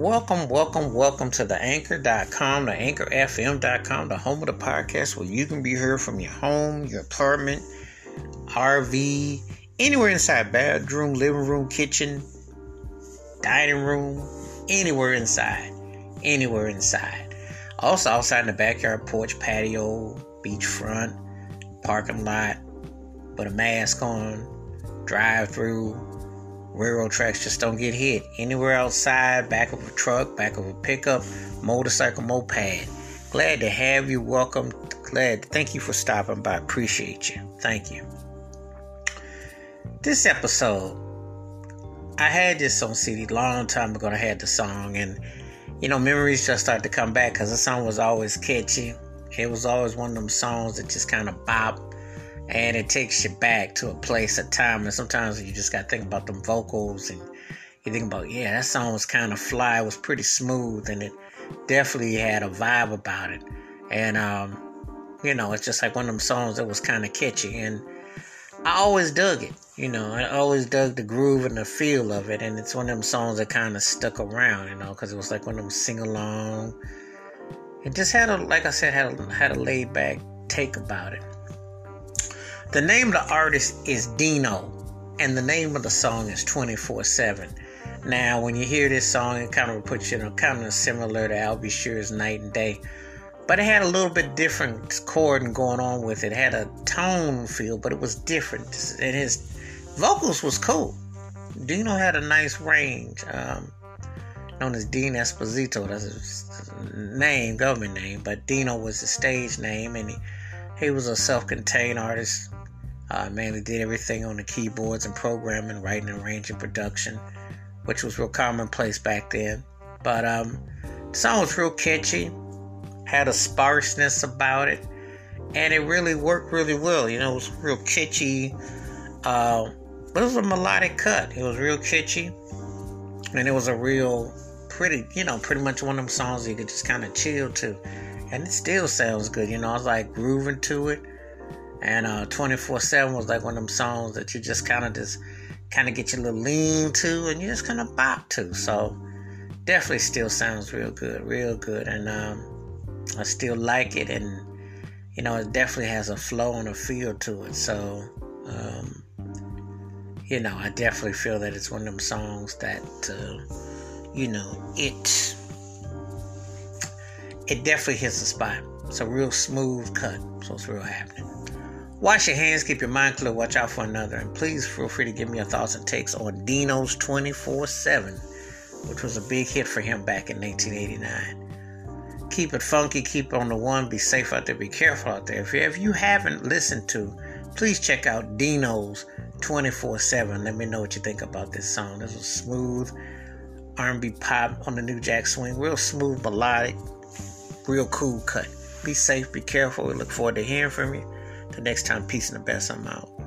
Welcome, welcome, welcome to the anchor.com, the anchorfm.com, the home of the podcast where you can be heard from your home, your apartment, RV, anywhere inside bedroom, living room, kitchen, dining room, anywhere inside. Anywhere inside. Also outside in the backyard, porch, patio, beachfront, parking lot, with a mask on, drive through, railroad tracks just don't get hit. Anywhere outside, back of a truck, back of a pickup, motorcycle, moped. Glad to have you. Welcome. Glad. Thank you for stopping by. Appreciate you. Thank you. This episode, I had this on CD long time ago. I had the song, and you know, memories just started to come back because the song was always catchy. It was always one of them songs that just kind of bop and it takes you back to a place, a time. And sometimes you just got to think about them vocals and you think about, yeah, that song was kind of fly, it was pretty smooth, and it definitely had a vibe about it. And, um, you know, it's just like one of them songs that was kind of catchy. And I always dug it, you know, I always dug the groove and the feel of it. And it's one of them songs that kind of stuck around, you know, because it was like one of them sing along. It just had a, like I said, had a, had a laid back take about it. The name of the artist is Dino, and the name of the song is 24 7. Now, when you hear this song, it kind of puts you in a kind of similar to Al. Sure's Night and Day, but it had a little bit different chord going on with it. it. had a tone feel, but it was different, and his vocals was cool. Dino had a nice range. Um, known as Dean Esposito, that's his name, government name, but Dino was his stage name, and he, he was a self-contained artist uh, mainly did everything on the keyboards and programming, writing, and arranging, production, which was real commonplace back then. But um, the song was real catchy, had a sparseness about it, and it really worked really well. You know, it was real catchy, uh, but it was a melodic cut. It was real catchy, and it was a real pretty, you know, pretty much one of them songs you could just kind of chill to. And it still sounds good, you know. I was like grooving to it and uh, 24-7 was like one of them songs that you just kind of just kind of get your little lean to and you just kind of bop to. So definitely still sounds real good, real good. And um, I still like it. And, you know, it definitely has a flow and a feel to it. So, um, you know, I definitely feel that it's one of them songs that, uh, you know, it it definitely hits the spot. It's a real smooth cut, so it's real happening. Wash your hands, keep your mind clear, watch out for another, and please feel free to give me your thoughts and takes on Dino's 24 7, which was a big hit for him back in 1989. Keep it funky, keep on the one, be safe out there, be careful out there. If you, if you haven't listened to, please check out Dino's 24 7. Let me know what you think about this song. This was smooth R&B pop on the New Jack Swing, real smooth, melodic, real cool cut. Be safe, be careful. We look forward to hearing from you. Till next time, peace and the best. I'm out.